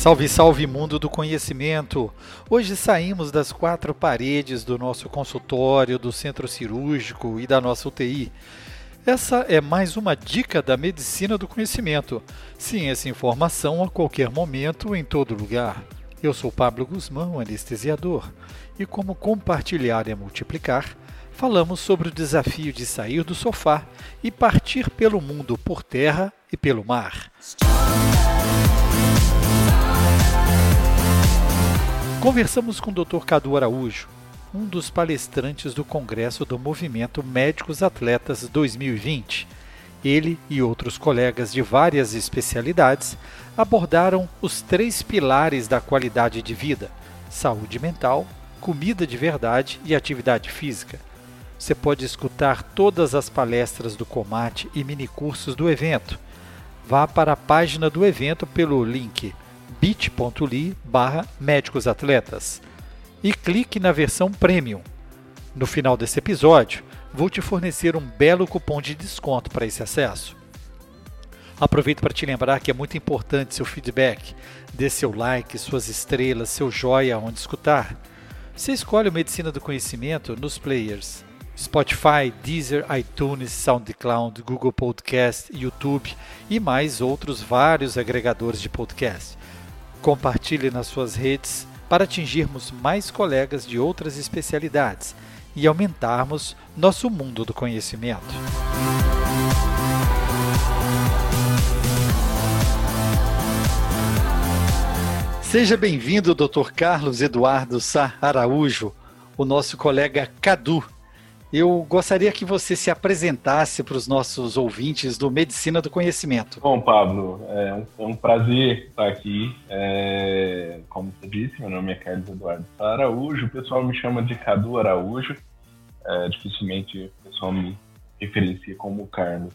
Salve, salve mundo do conhecimento! Hoje saímos das quatro paredes do nosso consultório, do centro cirúrgico e da nossa UTI. Essa é mais uma dica da medicina do conhecimento. Sim, essa informação a qualquer momento, em todo lugar. Eu sou Pablo Guzmão, anestesiador, e como compartilhar é multiplicar, falamos sobre o desafio de sair do sofá e partir pelo mundo por terra e pelo mar. Conversamos com o Dr. Cadu Araújo, um dos palestrantes do Congresso do Movimento Médicos Atletas 2020. Ele e outros colegas de várias especialidades abordaram os três pilares da qualidade de vida: saúde mental, comida de verdade e atividade física. Você pode escutar todas as palestras do Comate e minicursos do evento. Vá para a página do evento pelo link bit.ly barra médicos atletas e clique na versão premium. No final desse episódio, vou te fornecer um belo cupom de desconto para esse acesso. Aproveito para te lembrar que é muito importante seu feedback. Dê seu like, suas estrelas, seu joia onde escutar. Você escolhe o Medicina do Conhecimento nos players Spotify, Deezer, iTunes, SoundCloud, Google Podcast, YouTube e mais outros vários agregadores de podcast. Compartilhe nas suas redes para atingirmos mais colegas de outras especialidades e aumentarmos nosso mundo do conhecimento. Seja bem-vindo, Dr. Carlos Eduardo Sá Araújo, o nosso colega Cadu eu gostaria que você se apresentasse para os nossos ouvintes do Medicina do Conhecimento. Bom, Pablo, é um, é um prazer estar aqui. É, como você disse, meu nome é Carlos Eduardo Araújo, o pessoal me chama de Cadu Araújo. É, dificilmente o pessoal me referencia como Carlos.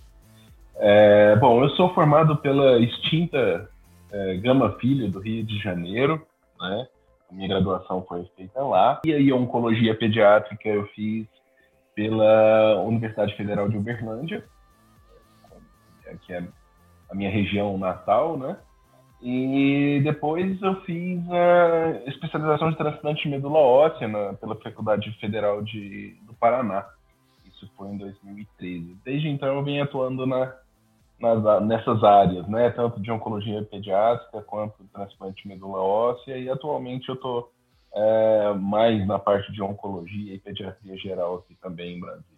É, bom, eu sou formado pela extinta é, Gama Filho do Rio de Janeiro, né? Minha graduação foi feita lá. E aí, oncologia pediátrica eu fiz pela Universidade Federal de Uberlândia, que é a minha região natal, né? E depois eu fiz a especialização de transplante de medula óssea na, pela Faculdade Federal de, do Paraná. Isso foi em 2013. Desde então eu venho atuando na, nas, nessas áreas, né? Tanto de oncologia pediátrica quanto transplante de medula óssea. E atualmente eu estou é, mais na parte de oncologia e pediatria geral aqui também em Brasília.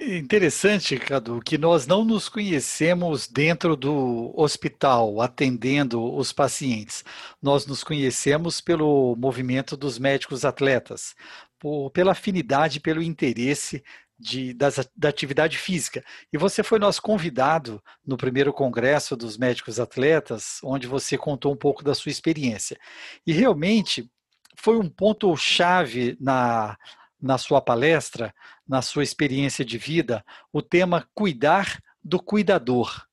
Interessante, Cadu, que nós não nos conhecemos dentro do hospital, atendendo os pacientes. Nós nos conhecemos pelo movimento dos médicos atletas, por, pela afinidade, pelo interesse de, das, da atividade física. E você foi nosso convidado no primeiro congresso dos médicos atletas, onde você contou um pouco da sua experiência. E realmente foi um ponto chave na, na sua palestra, na sua experiência de vida, o tema cuidar do cuidador.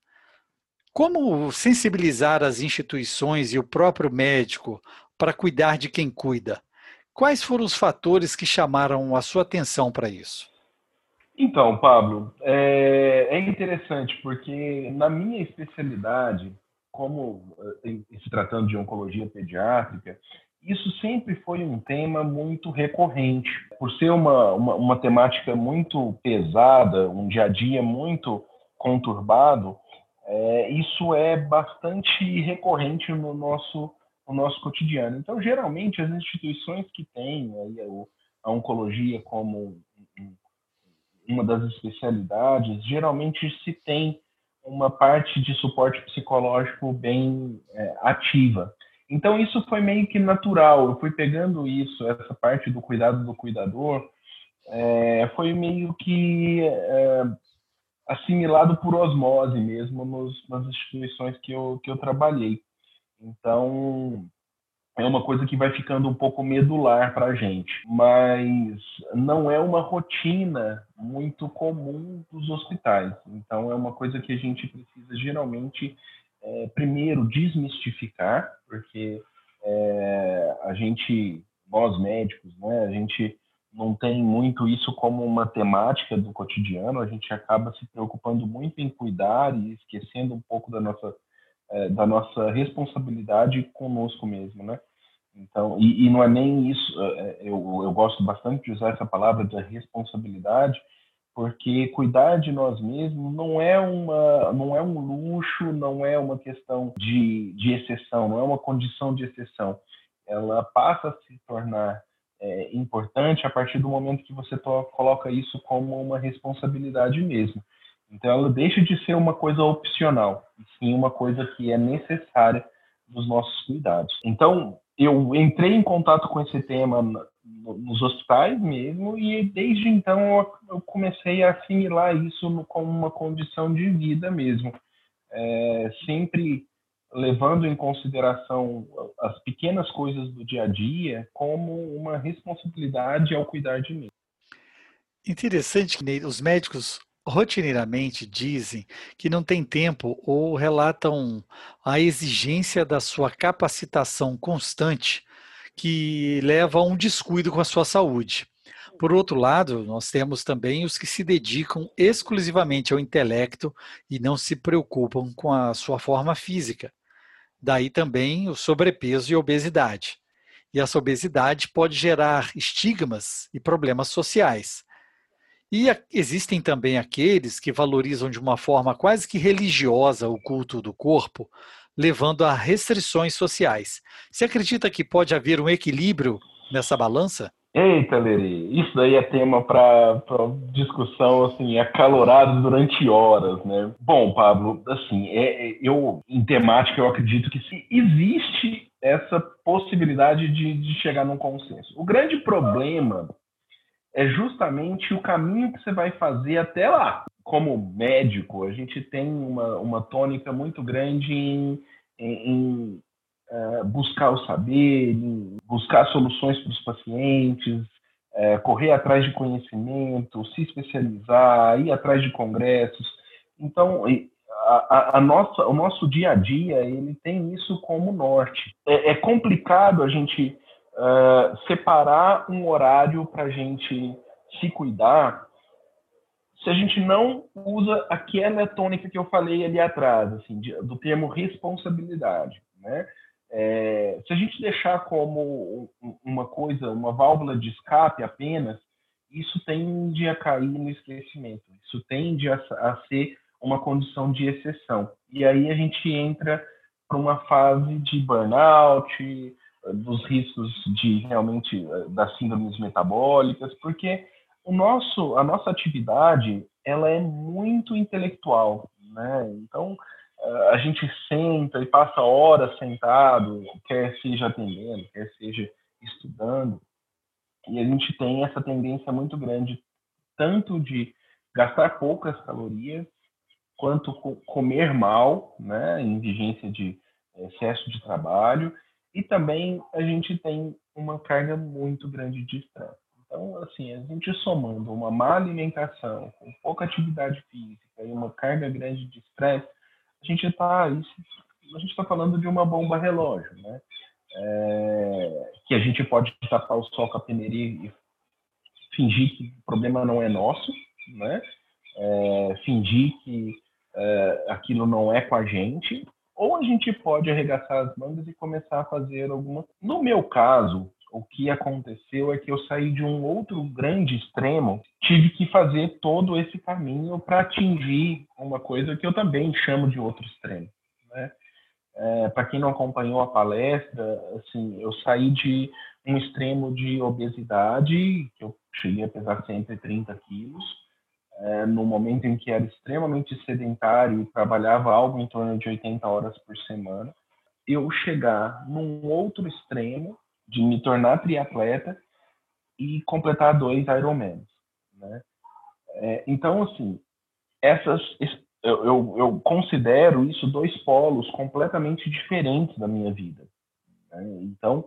Como sensibilizar as instituições e o próprio médico para cuidar de quem cuida? Quais foram os fatores que chamaram a sua atenção para isso? Então, Pablo, é, é, interessante porque na minha especialidade, como eh, se tratando de oncologia pediátrica, isso sempre foi um tema muito recorrente. Por ser uma, uma, uma, temática muito pesada, um dia a dia muito conturbado, é, isso é bastante recorrente no nosso, no nosso cotidiano. Então, geralmente, as instituições que têm a oncologia como uma das especialidades, geralmente se tem uma parte de suporte psicológico bem é, ativa. Então isso foi meio que natural. Eu fui pegando isso, essa parte do cuidado do cuidador, é, foi meio que é, assimilado por osmose mesmo nos, nas instituições que eu, que eu trabalhei. Então é uma coisa que vai ficando um pouco medular para a gente, mas não é uma rotina muito comum dos hospitais. Então é uma coisa que a gente precisa geralmente é, primeiro, desmistificar, porque é, a gente, nós médicos, né, a gente não tem muito isso como uma temática do cotidiano, a gente acaba se preocupando muito em cuidar e esquecendo um pouco da nossa é, da nossa responsabilidade conosco mesmo, né? Então, e, e não é nem isso, é, é, eu, eu gosto bastante de usar essa palavra da responsabilidade, porque cuidar de nós mesmos não é uma não é um luxo, não é uma questão de, de exceção, não é uma condição de exceção. Ela passa a se tornar é, importante a partir do momento que você to, coloca isso como uma responsabilidade mesmo. Então, ela deixa de ser uma coisa opcional, e sim uma coisa que é necessária dos nossos cuidados. Então, eu entrei em contato com esse tema nos hospitais mesmo e desde então eu comecei a assimilar isso como uma condição de vida mesmo, é, sempre levando em consideração as pequenas coisas do dia a dia como uma responsabilidade ao cuidar de mim. Interessante que os médicos rotineiramente dizem que não tem tempo ou relatam a exigência da sua capacitação constante que leva a um descuido com a sua saúde. Por outro lado, nós temos também os que se dedicam exclusivamente ao intelecto e não se preocupam com a sua forma física. Daí também o sobrepeso e a obesidade. E essa obesidade pode gerar estigmas e problemas sociais. E existem também aqueles que valorizam de uma forma quase que religiosa o culto do corpo, levando a restrições sociais. Você acredita que pode haver um equilíbrio nessa balança? Eita, Leri, isso daí é tema para discussão assim acalorada durante horas, né? Bom, Pablo, assim, é, é, eu em temática eu acredito que existe essa possibilidade de, de chegar num consenso. O grande problema é justamente o caminho que você vai fazer até lá. Como médico, a gente tem uma, uma tônica muito grande em, em, em uh, buscar o saber, em buscar soluções para os pacientes, uh, correr atrás de conhecimento, se especializar, ir atrás de congressos. Então, a, a, nossa, o nosso dia a dia ele tem isso como norte. É, é complicado a gente uh, separar um horário para a gente se cuidar se a gente não usa aquela tônica que eu falei ali atrás, assim, de, do termo responsabilidade, né? É, se a gente deixar como uma coisa, uma válvula de escape apenas, isso tende a cair no esquecimento. Isso tende a, a ser uma condição de exceção. E aí a gente entra para uma fase de burnout, dos riscos de realmente eh, das síndromes metabólicas, porque o nosso, a nossa atividade ela é muito intelectual, né? Então eh, a gente senta e passa horas sentado, quer seja atendendo, quer seja estudando, e a gente tem essa tendência muito grande tanto de gastar poucas calorias quanto comer mal, né, em vigência de excesso de trabalho e também a gente tem uma carga muito grande de estresse. Então, assim, a gente somando uma má alimentação, com pouca atividade física e uma carga grande de estresse, a gente está a gente está falando de uma bomba relógio, né? É, que a gente pode tapar o sol com a peneirinha e fingir que o problema não é nosso, né? É, fingir que é, aquilo não é com a gente, ou a gente pode arregaçar as mangas e começar a fazer alguma. No meu caso, o que aconteceu é que eu saí de um outro grande extremo, tive que fazer todo esse caminho para atingir uma coisa que eu também chamo de outro extremo. Né? É, para quem não acompanhou a palestra, assim, eu saí de um extremo de obesidade, que eu cheguei a pesar 130 quilos, é, no momento em que era extremamente sedentário e trabalhava algo em torno de 80 horas por semana, eu chegar num outro extremo de me tornar triatleta e completar dois Ironmans, né? É, então, assim, essas, eu, eu, eu, considero isso dois polos completamente diferentes da minha vida. Né? Então,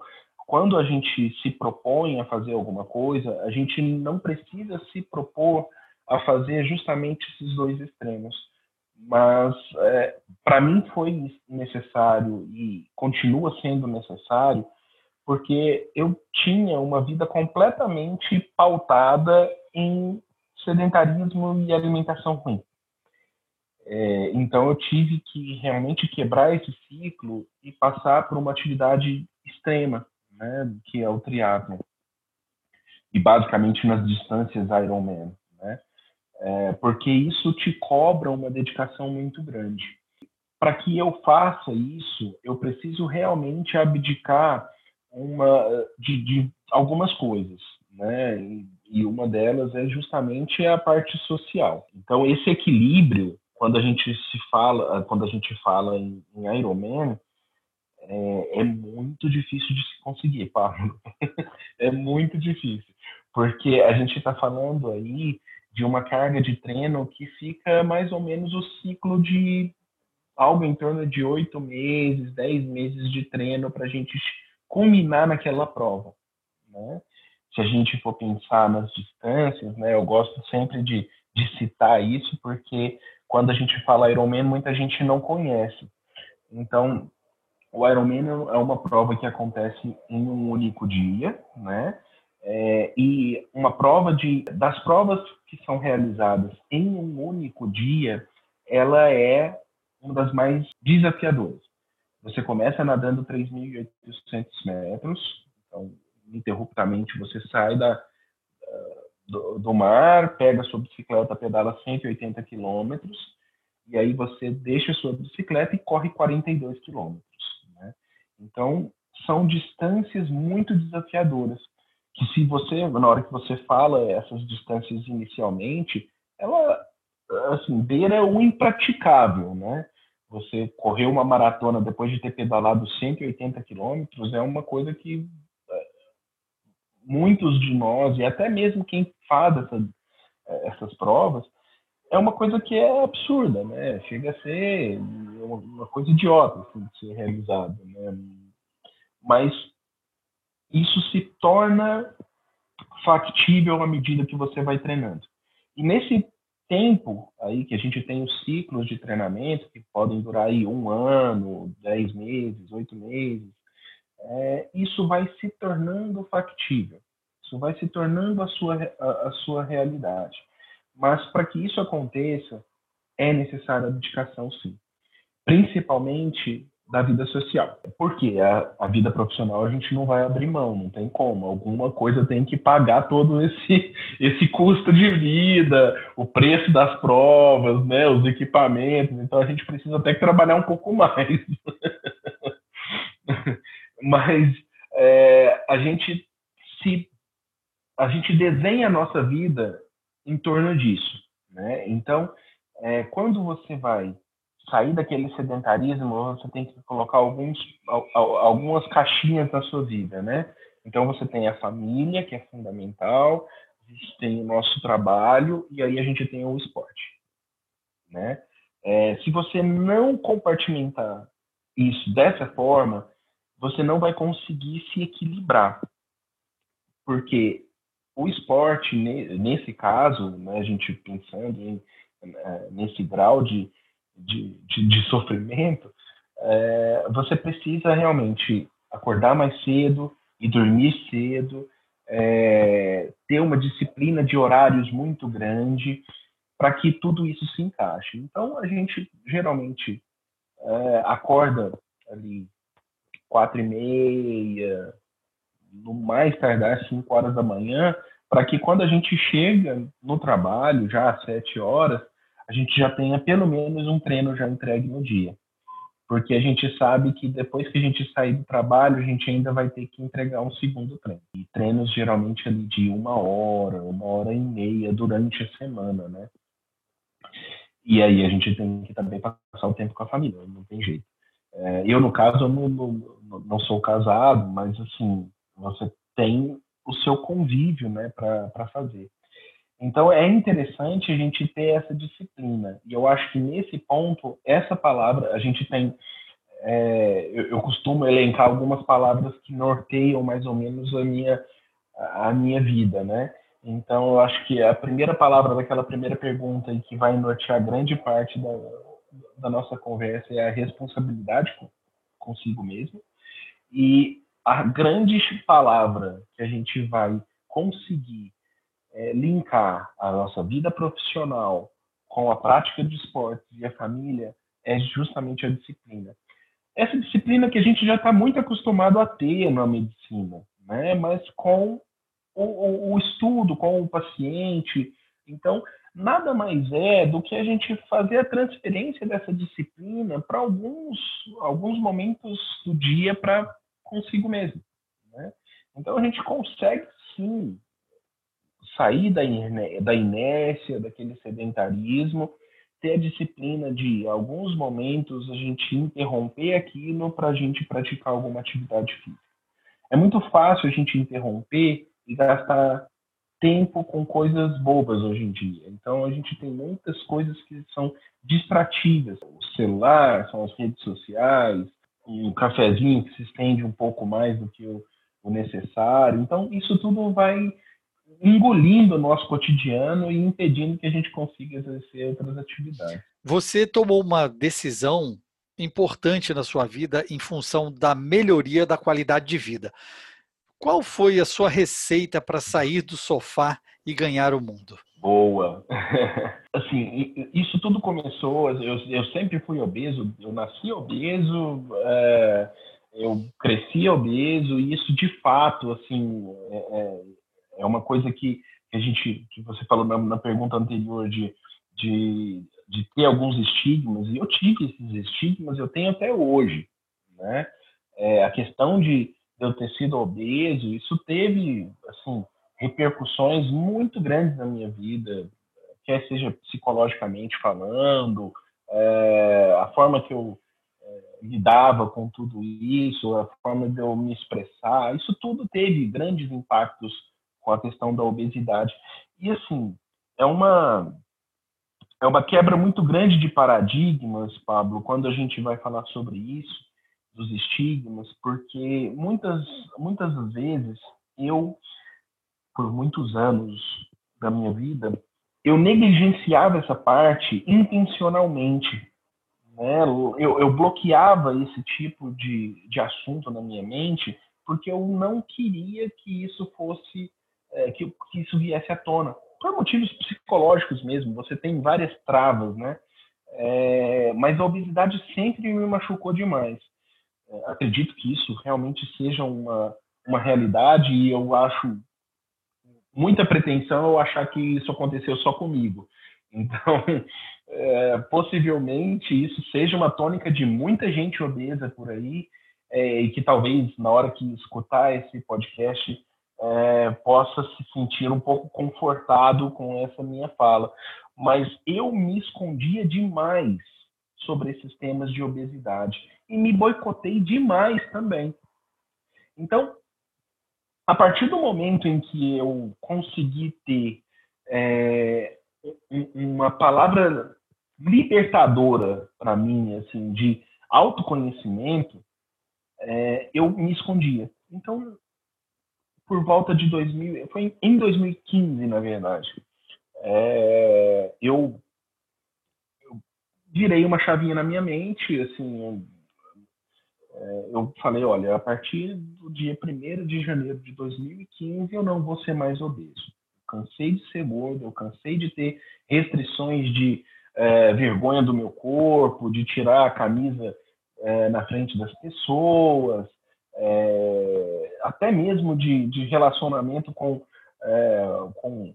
quando a gente se propõe a fazer alguma coisa, a gente não precisa se propor a fazer justamente esses dois extremos. Mas é, para mim foi necessário e continua sendo necessário porque eu tinha uma vida completamente pautada em sedentarismo e alimentação ruim. É, então eu tive que realmente quebrar esse ciclo e passar por uma atividade extrema, né, que é o triatlo. E basicamente nas distâncias Ironman, né? É, porque isso te cobra uma dedicação muito grande. Para que eu faça isso, eu preciso realmente abdicar uma de, de algumas coisas, né? E, uma delas é justamente a parte social. Então esse equilíbrio quando a gente se fala, quando a gente fala em, em Ironman, é, é, muito difícil de se conseguir, Pablo. é muito difícil, porque a gente está falando aí de uma carga de treino que fica mais ou menos o ciclo de algo em torno de oito meses, dez meses de treino para a gente culminar naquela prova, né? Se a gente for pensar nas distâncias, né? Eu gosto sempre de, de citar isso porque quando a gente fala Ironman, muita gente não conhece. Então, o Ironman é uma prova que acontece em um único dia, né? É, e uma prova de das provas que são realizadas em um único dia, ela é uma das mais desafiadoras. Você começa nadando 3.800 metros, então, interruptamente você sai da, do, do mar, pega sua bicicleta, pedala 180 quilômetros, e aí você deixa sua bicicleta e corre 42 quilômetros. Né? Então, são distâncias muito desafiadoras, que se você, na hora que você fala essas distâncias inicialmente, ela, assim, beira o impraticável, né? Você correr uma maratona depois de ter pedalado 180 quilômetros é uma coisa que muitos de nós, e até mesmo quem faz essa, essas provas, é uma coisa que é absurda, né? Chega a ser uma coisa idiota assim, de ser realizada, né? Mas isso se torna factível à medida que você vai treinando. E nesse tempo aí que a gente tem os ciclos de treinamento que podem durar aí um ano, dez meses, oito meses, é, isso vai se tornando factível, isso vai se tornando a sua, a, a sua realidade. Mas para que isso aconteça, é necessária dedicação, sim. Principalmente da vida social. Porque a, a vida profissional a gente não vai abrir mão, não tem como. Alguma coisa tem que pagar todo esse, esse custo de vida, o preço das provas, né, os equipamentos. Então a gente precisa até trabalhar um pouco mais. mas é, a gente se a gente desenha a nossa vida em torno disso, né? Então, é, quando você vai sair daquele sedentarismo, você tem que colocar alguns, algumas caixinhas na sua vida, né? Então, você tem a família, que é fundamental, a gente tem o nosso trabalho e aí a gente tem o esporte, né? É, se você não compartimentar isso dessa forma, você não vai conseguir se equilibrar. Porque o esporte, nesse caso, né, a gente pensando em, é, nesse grau de, de, de, de sofrimento, é, você precisa realmente acordar mais cedo e dormir cedo, é, ter uma disciplina de horários muito grande para que tudo isso se encaixe. Então, a gente geralmente é, acorda ali quatro e meia, no mais tardar cinco horas da manhã, para que quando a gente chega no trabalho, já às sete horas, a gente já tenha pelo menos um treino já entregue no dia. Porque a gente sabe que depois que a gente sair do trabalho, a gente ainda vai ter que entregar um segundo treino. E treinos geralmente ali de uma hora, uma hora e meia durante a semana, né? E aí a gente tem que também passar o tempo com a família, não tem jeito. É, eu, no caso, não, não, não, sou casado, mas, assim, você tem o seu convívio, né, para fazer. Então, é interessante a gente ter essa disciplina. E eu acho que, nesse ponto, essa palavra, a gente tem... É, eu, eu, costumo elencar algumas palavras que norteiam mais ou menos a minha, a minha vida, né? Então, eu acho que a primeira palavra daquela primeira pergunta e que vai nortear grande parte da, da nossa conversa é a responsabilidade consigo mesmo. E a grande palavra que a gente vai conseguir é, linkar a nossa vida profissional com a prática de esportes e a família é justamente a disciplina. Essa disciplina que a gente já está muito acostumado a ter na medicina, né? mas com o, o, o estudo, com o paciente. Então, nada mais é do que a gente fazer a transferência dessa disciplina para alguns, alguns momentos do dia para consigo mesmo. Né? Então, a gente consegue, sim, sair da, da inércia, daquele sedentarismo, ter a disciplina de, em alguns momentos, a gente interromper aquilo para a gente praticar alguma atividade física. É muito fácil a gente interromper e gastar tempo com coisas bobas hoje em dia. Então, a gente tem muitas coisas que são distrativas. O celular, são as redes sociais, um cafezinho que se estende um pouco mais do que o, o necessário. Então, isso tudo vai engolindo o nosso cotidiano e impedindo que a gente consiga exercer outras atividades. Você tomou uma decisão importante na sua vida em função da melhoria da qualidade de vida. Qual foi a sua receita para sair do sofá e ganhar o mundo? Boa. assim, isso tudo começou. Eu, eu, sempre fui obeso. Eu nasci obeso. É, eu cresci obeso e isso de fato, assim, é, é uma coisa que, que a gente, que você falou na, na pergunta anterior de, de, de, ter alguns estigmas, e eu tive esses estigmas, eu tenho até hoje, né? É, a questão de eu ter sido obeso, isso teve, assim, repercussões muito grandes na minha vida, quer seja psicologicamente falando, é, a forma que eu é, lidava com tudo isso, a forma de eu me expressar, isso tudo teve grandes impactos com a questão da obesidade. E assim, é uma é uma quebra muito grande de paradigmas, Pablo, quando a gente vai falar sobre isso, dos estigmas, porque muitas muitas vezes eu por muitos anos da minha vida, eu negligenciava essa parte intencionalmente. Né? Eu, eu bloqueava esse tipo de, de assunto na minha mente porque eu não queria que isso fosse é, que, que isso viesse à tona. Por motivos psicológicos mesmo, você tem várias travas, né? É, mas a obesidade sempre me machucou demais. É, acredito que isso realmente seja uma, uma realidade e eu acho muita pretensão eu achar que isso aconteceu só comigo. Então, é, possivelmente isso seja uma tônica de muita gente obesa por aí é, e que talvez na hora que escutar esse podcast é, possa se sentir um pouco confortado com essa minha fala. Mas eu me escondia demais sobre esses temas de obesidade e me boicotei demais também. Então, a partir do momento em que eu consegui ter é, uma palavra libertadora para mim, assim, de autoconhecimento, é, eu me escondia. Então, por volta de 2000, foi em 2015, na verdade. É, eu, eu, virei uma chavinha na minha mente, assim, eu, é, eu falei, olha, a partir do dia 1 de janeiro de 2015 eu não vou ser mais obeso. Eu cansei de ser gordo, eu cansei de ter restrições de é, vergonha do meu corpo, de tirar a camisa é, na frente das pessoas, é, até mesmo de, de relacionamento com, é, com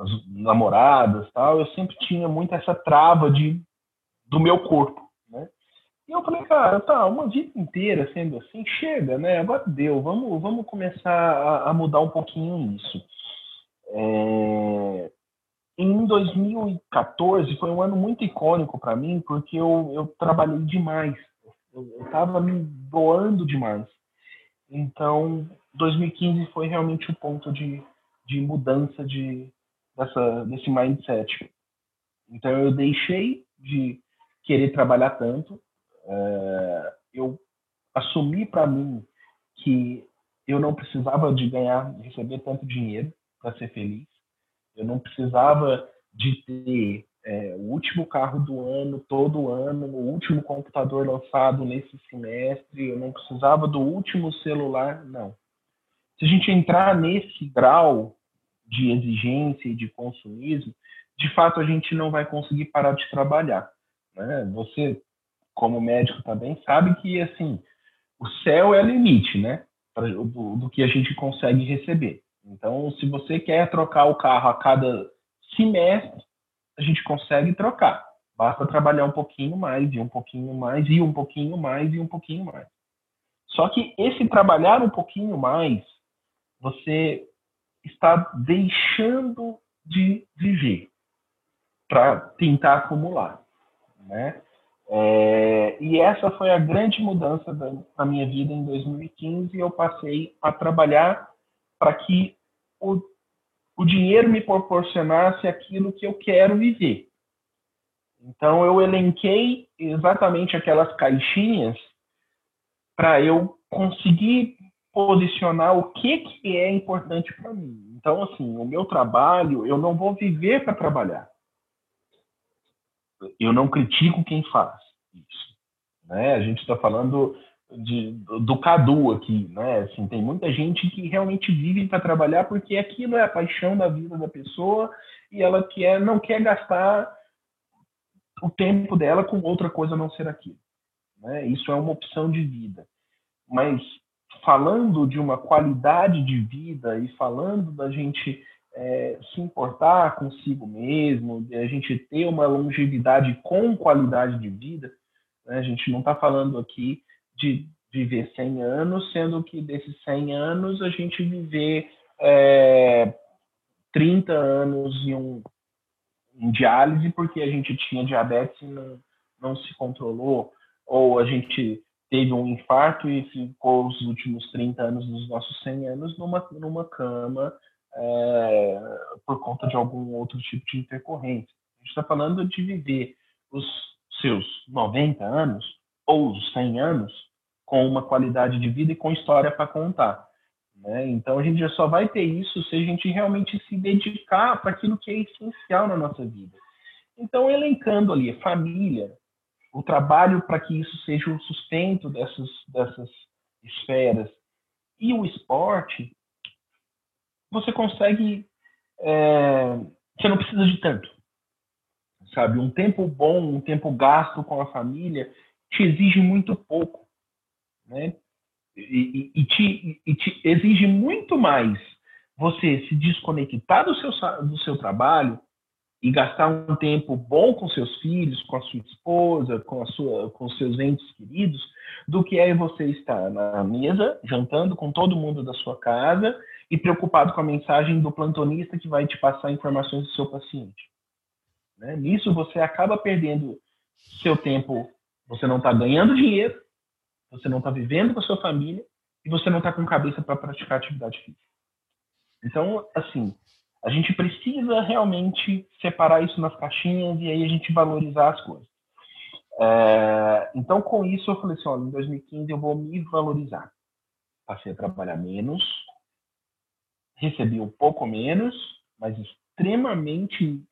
as namoradas tal, eu sempre tinha muito essa trava de, do meu corpo, né? E eu falei, cara, tá, uma vida inteira sendo assim, chega, né? Agora deu, vamos, vamos começar a, a mudar um pouquinho isso. É... Em 2014 foi um ano muito icônico para mim, porque eu, eu trabalhei demais eu estava me doando demais. Então, 2015 foi realmente o ponto de, de mudança de, dessa, desse mindset. Então, eu deixei de querer trabalhar tanto. É, eu assumi para mim que eu não precisava de ganhar, de receber tanto dinheiro para ser feliz. Eu não precisava de ter é, o último carro do ano, todo ano, o último computador lançado nesse semestre, eu não precisava do último celular, não. Se a gente entrar nesse grau de exigência e de consumismo, de fato a gente não vai conseguir parar de trabalhar. Né? Você, como médico também, sabe que assim o céu é limite, né? Do, do que a gente consegue receber. Então, se você quer trocar o carro a cada semestre, a gente consegue trocar. Basta trabalhar um pouquinho mais, e um pouquinho mais, e um pouquinho mais, e um pouquinho mais. Só que esse trabalhar um pouquinho mais, você está deixando de viver para tentar acumular, né? É, e essa foi a grande mudança da, da, minha vida em 2015. Eu passei a trabalhar para que o, o dinheiro me proporcionasse aquilo que eu quero viver. Então eu elenquei exatamente aquelas caixinhas para eu conseguir posicionar o que, que é importante para mim. Então, assim, o meu trabalho, eu não vou viver para trabalhar. Eu não critico quem faz isso. Né? A gente está falando de, do Cadu aqui, né? Assim, tem muita gente que realmente vive para trabalhar porque aquilo é a paixão da vida da pessoa e ela quer, não quer gastar o tempo dela com outra coisa a não ser aquilo. Né? Isso é uma opção de vida. Mas falando de uma qualidade de vida e falando da gente é, se importar consigo mesmo, de a gente ter uma longevidade com qualidade de vida, né? a gente não está falando aqui de viver 100 anos, sendo que desses 100 anos a gente viver é, 30 anos em, um, em diálise porque a gente tinha diabetes e não, não se controlou, ou a gente teve um infarto e ficou os últimos 30 anos dos nossos 100 anos numa, numa cama é, por conta de algum outro tipo de intercorrência. A gente está falando de viver os seus 90 anos ou os 100 anos com uma qualidade de vida e com história para contar. Né? Então a gente já só vai ter isso se a gente realmente se dedicar para aquilo que é essencial na nossa vida. Então, elencando ali a família, o trabalho para que isso seja o sustento dessas, dessas esferas e o esporte, você consegue. É, você não precisa de tanto. Sabe? Um tempo bom, um tempo gasto com a família, te exige muito pouco. Né? E, e, e, te, e te exige muito mais você se desconectar do seu, do seu trabalho e gastar um tempo bom com seus filhos, com a sua esposa, com a sua, com seus entes queridos, do que é você estar na mesa jantando com todo mundo da sua casa e preocupado com a mensagem do plantonista que vai te passar informações do seu paciente. Né? Nisso você acaba perdendo seu tempo, você não está ganhando dinheiro, você não está vivendo com a sua família e você não está com cabeça para praticar atividade física. Então, assim, a gente precisa realmente separar isso nas caixinhas e aí a gente valorizar as coisas. É, então, com isso, eu falei assim: olha, em 2015 eu vou me valorizar. Passei a trabalhar menos, recebi um pouco menos, mas extremamente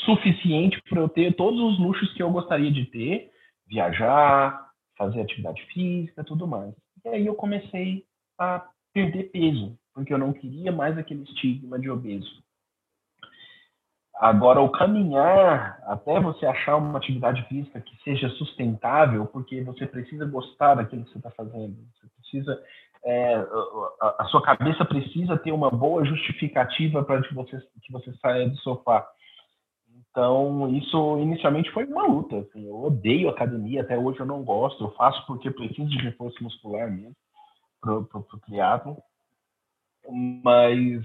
suficiente para eu ter todos os luxos que eu gostaria de ter, viajar, fazer atividade física, tudo mais. E aí eu comecei a perder peso, porque eu não queria mais aquele estigma de obeso. Agora, o caminhar até você achar uma atividade física que seja sustentável, porque você precisa gostar daquilo que você está fazendo. Você precisa, é, a, a, sua cabeça precisa ter uma boa justificativa para que você, que você saia do sofá. Então, isso inicialmente foi uma luta. Assim, eu odeio academia, até hoje eu não gosto. Eu faço porque preciso de reforço muscular mesmo para o triatlo mas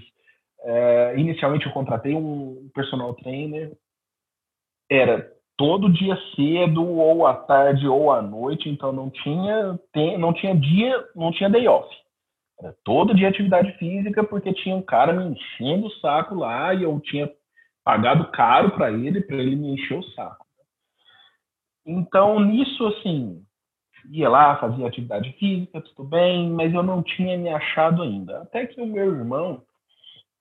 é, inicialmente eu contratei um personal trainer, era todo dia cedo, ou à tarde, ou à noite, então não tinha, não tinha dia, não tinha day off. Era todo dia atividade física, porque tinha um cara me enchendo o saco lá e eu tinha pagado caro para ele, para ele me encher o saco. Então, nisso, assim, ia lá, fazia atividade física, tudo bem, mas eu não tinha me achado ainda. Até que o meu irmão,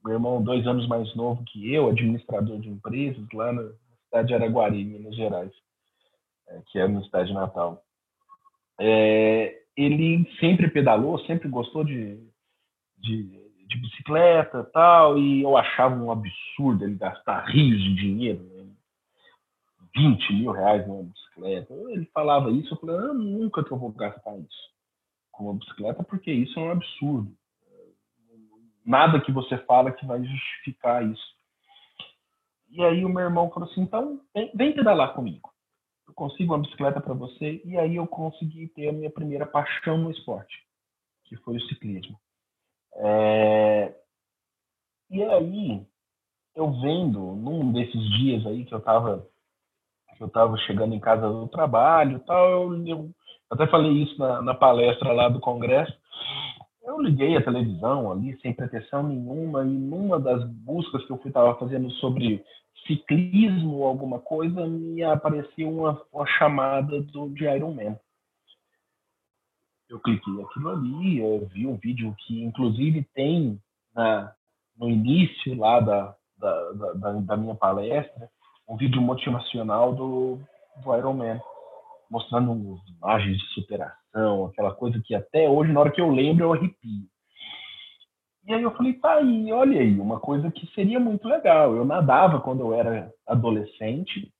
meu irmão dois anos mais novo que eu, administrador de empresas lá na cidade de Araguari, Minas Gerais, é, que é na cidade de Natal, é, ele sempre pedalou, sempre gostou de, de, de bicicleta tal, e eu achava um absurdo ele gastar rios de dinheiro, né? 20 mil reais numa bicicleta. Ele falava isso, eu falei, ah, nunca que eu vou gastar isso com uma bicicleta, porque isso é um absurdo. Nada que você fala que vai justificar isso. E aí o meu irmão falou assim, então vem, vem pedalar comigo. Eu consigo uma bicicleta para você. E aí eu consegui ter a minha primeira paixão no esporte, que foi o ciclismo. É... E aí, eu vendo, num desses dias aí que eu estava que eu estava chegando em casa do trabalho tal, eu, eu até falei isso na, na, palestra lá do congresso, eu liguei a televisão ali sem pretensão nenhuma e numa das buscas que eu estava fazendo sobre ciclismo ou alguma coisa, me apareceu uma, uma chamada do, de Iron Man eu cliquei aquilo ali, eu vi um vídeo que inclusive tem na, no início lá da, da, da, da, minha palestra, um vídeo motivacional do, do Iron Man, mostrando imagens de superação, aquela coisa que até hoje, na hora que eu lembro, eu arrepio. E aí eu falei, tá aí, olha aí, uma coisa que seria muito legal. Eu nadava quando eu era adolescente,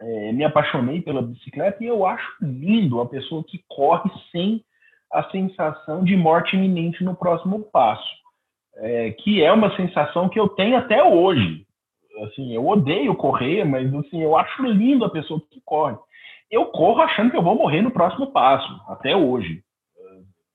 é, me apaixonei pela bicicleta e eu acho lindo a pessoa que corre sem a sensação de morte iminente no próximo passo, é, que é uma sensação que eu tenho até hoje. Assim, eu odeio correr, mas assim, eu acho lindo a pessoa que corre. Eu corro achando que eu vou morrer no próximo passo, até hoje.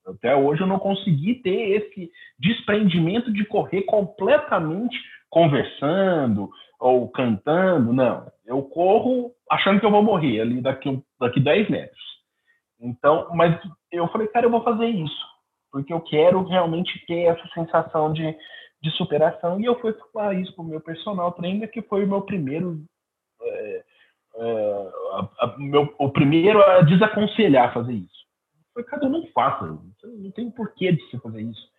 Até hoje eu não consegui ter esse desprendimento de correr completamente conversando ou cantando, não. Eu corro achando que eu vou morrer ali daqui, daqui 10 metros. Então, mas eu falei, cara, eu vou fazer isso, porque eu quero realmente ter essa sensação de, de superação. E eu fui falar isso para o meu personal trainer, que foi o meu primeiro. É, é, a, a, meu, o primeiro a desaconselhar fazer isso. Falei, cara, eu não faço, não tem porquê de você fazer isso.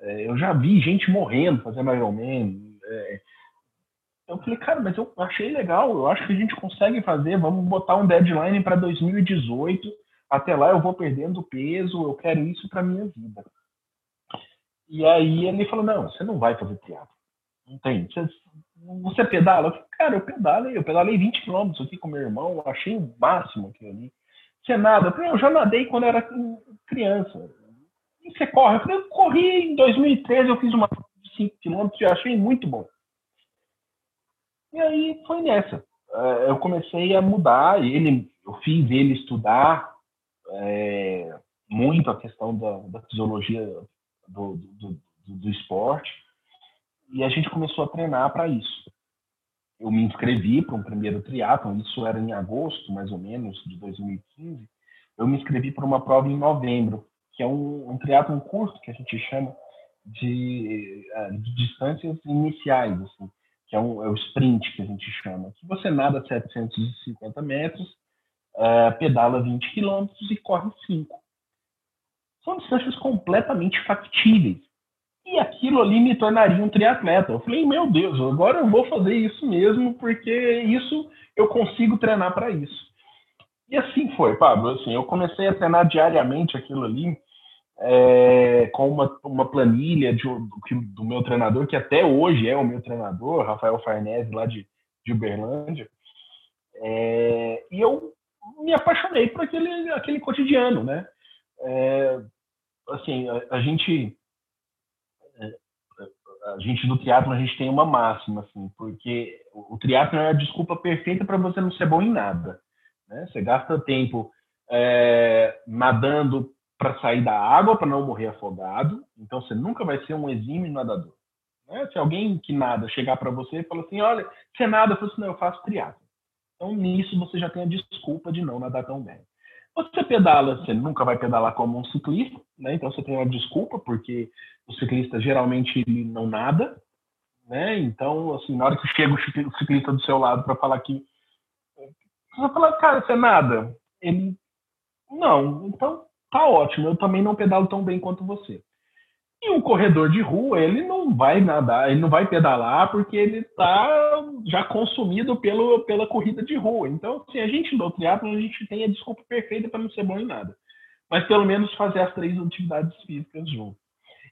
É, eu já vi gente morrendo fazendo Ironman. É, eu falei, cara, mas eu achei legal, eu acho que a gente consegue fazer, vamos botar um deadline para 2018, até lá eu vou perdendo peso, eu quero isso para minha vida. E aí ele falou, não, você não vai fazer teatro. Não tem. Você, você pedala? Eu falei, cara, eu pedalei, eu pedalei 20 quilômetros aqui com meu irmão, eu achei o máximo aquilo ali. Você nada? Eu, falei, eu já nadei quando era criança. E você corre? Eu falei, eu corri em 2013, eu fiz uma de 5 quilômetros e achei muito bom. E aí foi nessa. É, eu comecei a mudar, ele, eu fiz ele estudar é, muito a questão da, da fisiologia do, do, do, do esporte e a gente começou a treinar para isso. Eu me inscrevi para um primeiro triatlon, isso era em agosto, mais ou menos, de 2015. Eu me inscrevi para uma prova em novembro, que é um, um triatlon curto, que a gente chama de, é, de distâncias iniciais, assim que é, um, é o sprint que a gente chama, que você nada 750 metros, uh, pedala 20 quilômetros e corre 5. São distâncias completamente factíveis. E aquilo ali me tornaria um triatleta. Eu falei, meu Deus, agora eu vou fazer isso mesmo, porque isso eu consigo treinar para isso. E assim foi, Pablo. Assim, eu comecei a treinar diariamente aquilo ali é, com uma, uma planilha de, do, do, meu treinador, que até hoje é o meu treinador, Rafael Farnese, lá de, de Uberlândia. É, e eu me apaixonei por aquele, aquele cotidiano, né? É, assim, a, a gente a gente no triatlo a gente tem uma máxima assim, porque o, o triatlo é a desculpa perfeita para você não ser bom em nada, né? Você gasta tempo é, nadando para sair da água, para não morrer afogado. Então você nunca vai ser um exímio nadador. Né? Se alguém que nada chegar para você e falar assim, olha, você nada, eu falo assim, não, eu faço triatlo. Então nisso você já tem a desculpa de não nadar tão bem. Você pedala, você nunca vai pedalar como um ciclista, né? Então você tem uma desculpa porque o ciclista geralmente ele não nada, né? Então assim, na hora que chega o ciclista do seu lado para falar que você vai falar, cara, você nada, ele não. Então tá ótimo, eu também não pedalo tão bem quanto você. E um corredor de rua, ele não vai nadar, ele não vai pedalar porque ele está já consumido pelo, pela corrida de rua. Então, assim, a gente no triatlo, a gente tem a desculpa perfeita para não ser bom em nada. Mas pelo menos fazer as três atividades físicas junto.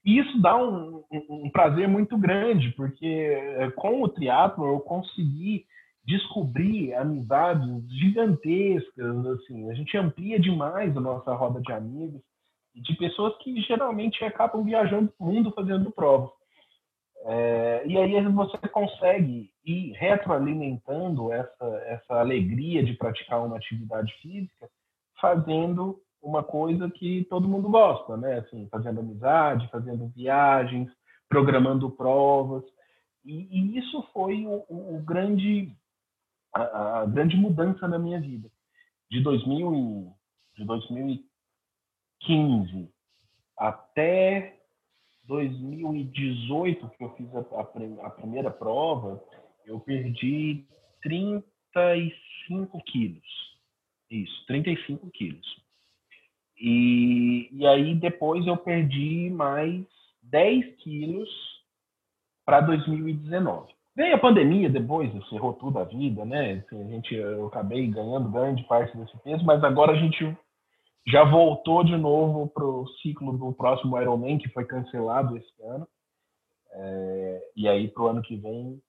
E isso dá um, um, um prazer muito grande, porque é, com o triatlo eu consegui descobrir amizades gigantescas, assim, a gente amplia demais a nossa roda de amigos de pessoas que geralmente acabam viajando o mundo fazendo provas. É, e aí você consegue ir retroalimentando essa, essa alegria de praticar uma atividade física, fazendo uma coisa que todo mundo gosta, né? Assim, fazendo amizade, fazendo viagens, programando provas. E, e isso foi o, o grande, a, a, grande mudança na minha vida. De, 2000 e, de 2015 até 2018, que eu fiz a, a, a primeira prova, eu perdi 35 quilos. Isso, 35 quilos. E, e aí depois eu perdi mais 10 quilos para 2019. Veio a pandemia depois, encerrou tudo a vida, né? Assim, a gente, eu acabei ganhando grande parte desse peso, mas agora a gente já voltou de novo para o ciclo do próximo Ironman, que foi cancelado esse ano. É, e aí, para o ano que vem,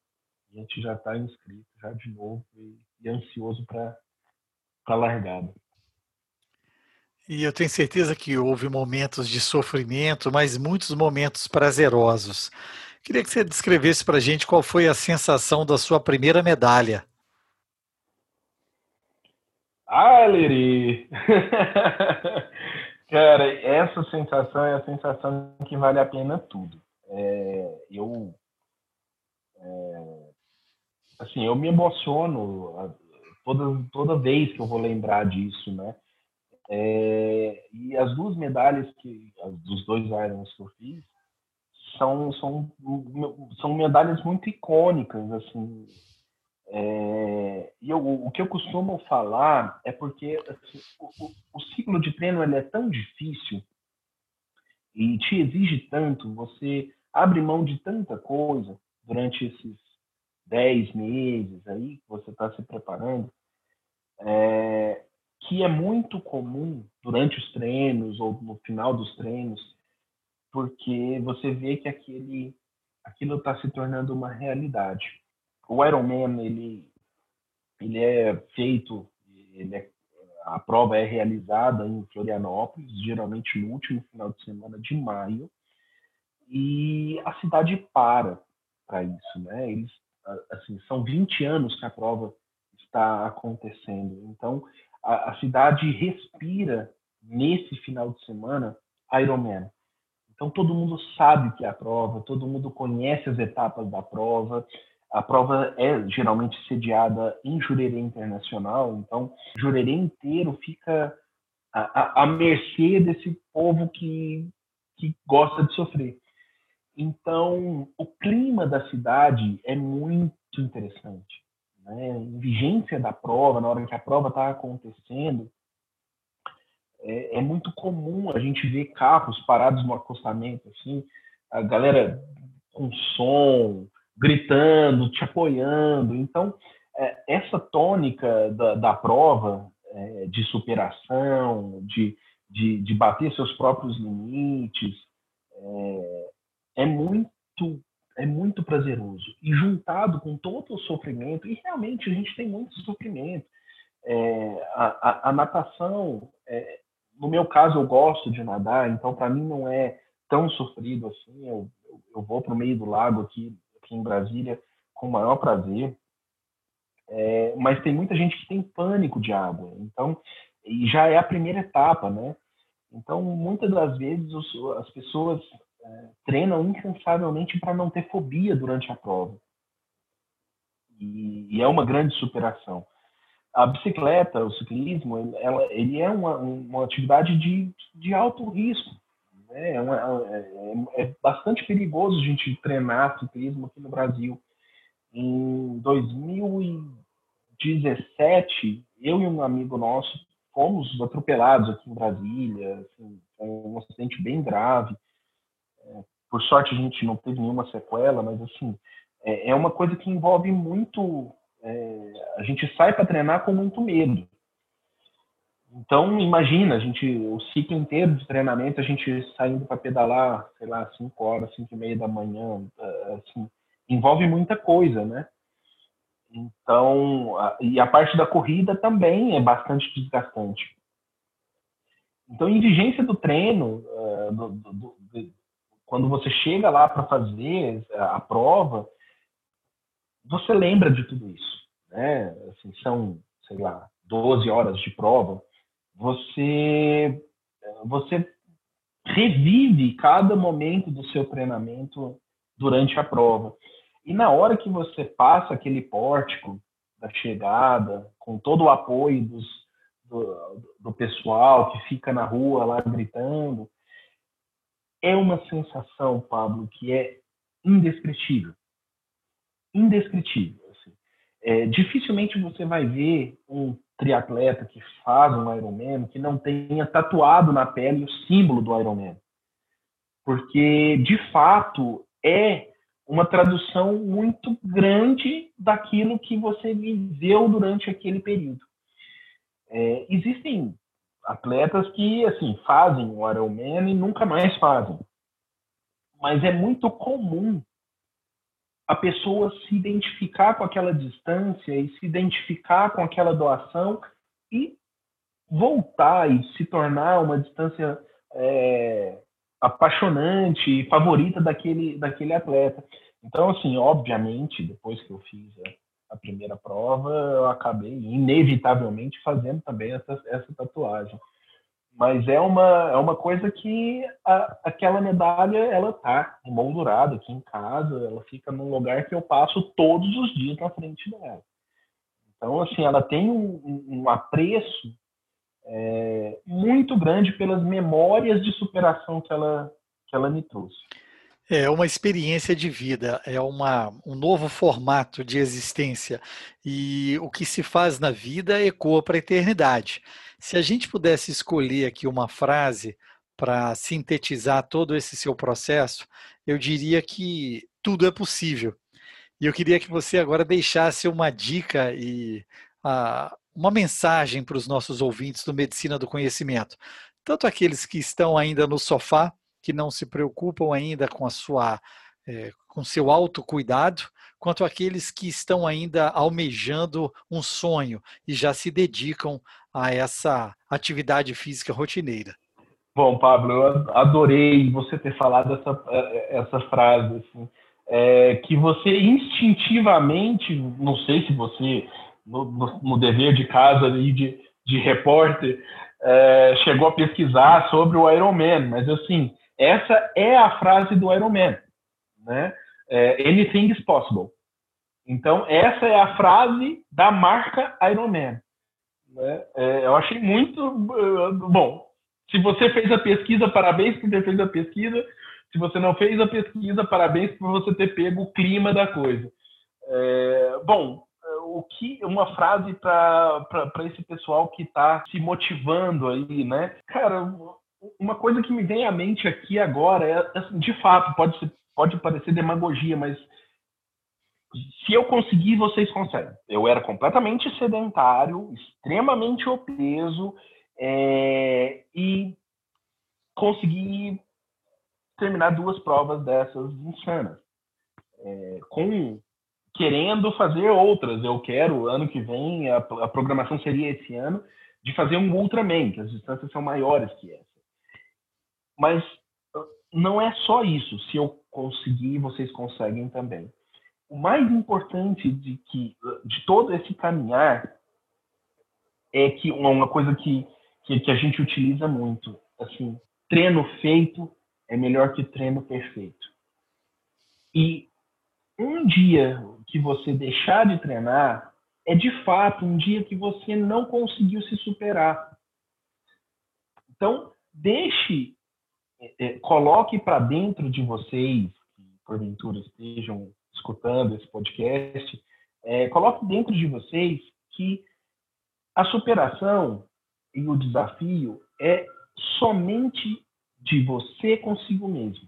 a gente já está inscrito já de novo e, e ansioso para a largada. E eu tenho certeza que houve momentos de sofrimento, mas muitos momentos prazerosos. Queria que você descrevesse para a gente qual foi a sensação da sua primeira medalha. Ah, Liri! Cara, essa sensação é a sensação que vale a pena tudo. É, eu, é, assim, eu me emociono toda, toda vez que eu vou lembrar disso, né? É, e as duas medalhas que, dos dois Irons que eu fiz, são, são, são medalhas muito icônicas, assim. É, e eu, o que eu costumo falar é porque assim, o, o, ciclo de treino ele é tão difícil e te exige tanto, você abre mão de tanta coisa durante esses 10 meses aí que você está se preparando, é, que é muito comum durante os treinos ou no final dos treinos, porque você vê que aquele aquilo está se tornando uma realidade. O Ironman ele ele é feito, ele é, a prova é realizada em Florianópolis, geralmente no último final de semana de maio, e a cidade para para isso, né? Eles assim são 20 anos que a prova está acontecendo. Então, a, a cidade respira nesse final de semana Ironman. Então todo mundo sabe que é a prova, todo mundo conhece as etapas da prova. A prova é geralmente sediada em Jurerê Internacional, então Jurerê inteiro fica à, à, à mercê desse povo que, que gosta de sofrer. Então, o clima da cidade é muito interessante né, vigência da prova, na hora que a prova está acontecendo, é, é, muito comum a gente ver carros parados no acostamento, assim, a galera com som, gritando, te apoiando. Então, é, essa tônica da, da prova, é, de superação, de, de, de, bater seus próprios limites, é, é muito é muito prazeroso. E juntado com todo o sofrimento, e realmente a gente tem muito sofrimento. É, a, a, a, natação, é, no meu caso, eu gosto de nadar, então para mim não é tão sofrido assim. Eu, eu, eu vou para o meio do lago aqui, aqui em Brasília com o maior prazer. É, mas tem muita gente que tem pânico de água, então e já é a primeira etapa, né? Então muitas das vezes os, as pessoas é, treinam incansavelmente para não ter fobia durante a prova. E, e, é uma grande superação. A bicicleta, o ciclismo, ela, ele é uma, uma atividade de, de alto risco. Né? É, uma, é, é, bastante perigoso a gente treinar ciclismo aqui no Brasil. Em 2017, eu e um amigo nosso fomos atropelados aqui em Brasília. Assim, um acidente bem grave por sorte a gente não teve nenhuma sequela, mas assim, é, é uma coisa que envolve muito. É, a gente sai para treinar com muito medo. Então, imagina, a gente, o ciclo inteiro de treinamento, a gente saindo para pedalar, sei lá, 5 horas, 5 e meia da manhã, eh, assim, envolve muita coisa, né? Então, a, e a parte da corrida também é bastante desgastante. Então, em vigência do treino, uh, do, do, do, quando você chega lá para fazer a prova, você lembra de tudo isso, né? Assim, são, sei lá, 12 horas de prova. Você, você revive cada momento do seu treinamento durante a prova. E na hora que você passa aquele pórtico da chegada, com todo o apoio dos, do, do pessoal que fica na rua lá gritando, é uma sensação, Pablo, que é indescritível. Indescritível. Assim. É, dificilmente você vai ver um triatleta que faz um Ironman que não tenha tatuado na pele o símbolo do Ironman. Porque, de fato, é uma tradução muito grande daquilo que você viveu durante aquele período. É, existem atletas que assim fazem o Ironman e nunca mais fazem. Mas é muito comum a pessoa se identificar com aquela distância e se identificar com aquela doação e voltar e se tornar uma distância é, apaixonante e favorita daquele, daquele atleta. Então, assim, obviamente, depois que eu fiz a, a primeira prova, eu acabei inevitavelmente fazendo também essa, essa tatuagem. Mas é uma, é uma coisa que a, aquela medalha, ela tá emoldurada aqui em casa, ela fica num lugar que eu passo todos os dias na frente dela. Então, assim, ela tem um, um apreço é, muito grande pelas memórias de superação que ela, que ela me trouxe. É uma experiência de vida, é uma, um novo formato de existência. E o que se faz na vida ecoa para a eternidade. Se a gente pudesse escolher aqui uma frase para sintetizar todo esse seu processo, eu diria que tudo é possível. E eu queria que você agora deixasse uma dica e uh, uma mensagem para os nossos ouvintes do Medicina do Conhecimento. Tanto aqueles que estão ainda no sofá que não se preocupam ainda com a sua é, com seu autocuidado, quanto aqueles que estão ainda almejando um sonho e já se dedicam a essa atividade física rotineira. Bom, Pablo, eu adorei você ter falado essa, essa frase, assim, é, que você instintivamente, não sei se você, no, no, dever de casa de, de repórter, é, chegou a pesquisar sobre o Ironman, mas assim, essa é a frase do Iron Man, né? É, Anything is possible. Então, essa é a frase da marca Iron Man. Né? É, eu achei muito uh, bom. Se você fez a pesquisa, parabéns por ter feito a pesquisa. Se você não fez a pesquisa, parabéns por você ter pego o clima da coisa. É, bom, o que uma frase para esse pessoal que está se motivando aí, né? Cara, uma coisa que me vem à mente aqui agora é, assim, de fato, pode, ser, pode parecer demagogia, mas se eu conseguir, vocês conseguem. Eu era completamente sedentário, extremamente obeso, é, e consegui terminar duas provas dessas insanas. É, com querendo fazer outras. Eu quero, ano que vem, a, a programação seria esse ano, de fazer um Ultraman, que as distâncias são maiores que essa. Mas não é só isso. Se eu conseguir, vocês conseguem também. O mais importante de que de todo esse caminhar é que uma coisa que, que, que a gente utiliza muito, assim, treino feito é melhor que treino perfeito. E um dia que você deixar de treinar é de fato um dia que você não conseguiu se superar. Então, deixe é, é, coloque para dentro de vocês, que porventura estejam escutando esse podcast, é, coloque dentro de vocês que a superação e o desafio é somente de você consigo mesmo.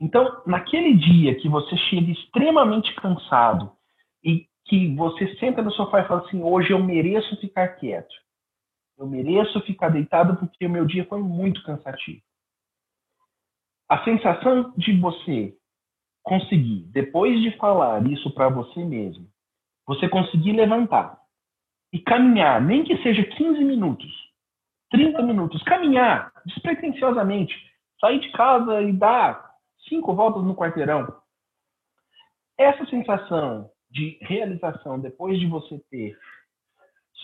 Então, naquele dia que você chega extremamente cansado e que você senta no sofá e fala assim: hoje eu mereço ficar quieto, Eu mereço ficar deitado porque o meu dia foi muito cansativo. A sensação de você conseguir, depois de falar isso para você mesmo, você conseguir levantar e caminhar, nem que seja 15 minutos, 30 minutos, caminhar despretensiosamente, sair de casa e dar cinco voltas no quarteirão. Essa sensação de realização depois de você ter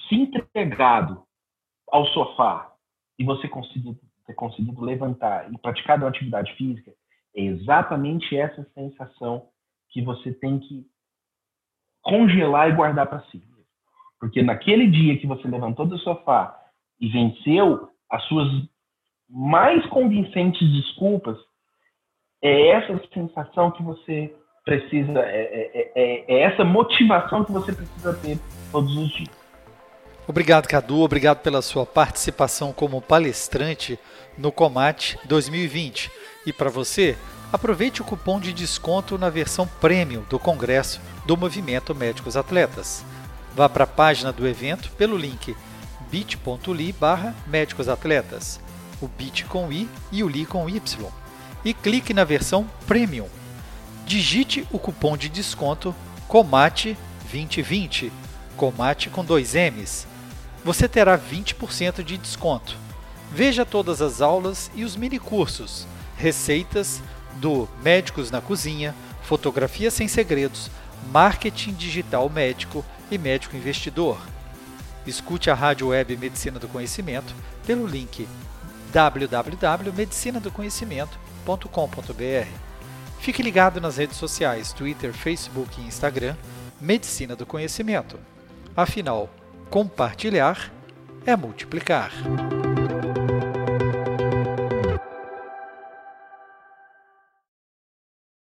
se entregado ao sofá e você conseguir, ter conseguido levantar e praticar uma atividade física, é exatamente essa sensação que você tem que congelar e guardar para si. Porque naquele dia que você levantou do sofá e venceu as suas mais convincentes desculpas, é essa sensação que você precisa, é, é, é, é essa motivação que você precisa ter todos os dias. Obrigado, Cadu. Obrigado pela sua participação como palestrante no Comate 2020. E para você, aproveite o cupom de desconto na versão Premium do Congresso do Movimento Médicos Atletas. Vá para a página do evento pelo link bit.ly barra médicos atletas, o bit com i e o li com y, e clique na versão Premium. Digite o cupom de desconto COMATE 2020, COMATE com dois M's você terá 20% de desconto. Veja todas as aulas e os minicursos, receitas do Médicos na Cozinha, Fotografia Sem Segredos, Marketing Digital Médico e Médico Investidor. Escute a rádio web Medicina do Conhecimento pelo link www.medicinadoconhecimento.com.br. Fique ligado nas redes sociais Twitter, Facebook e Instagram Medicina do Conhecimento. Afinal, Compartilhar é multiplicar.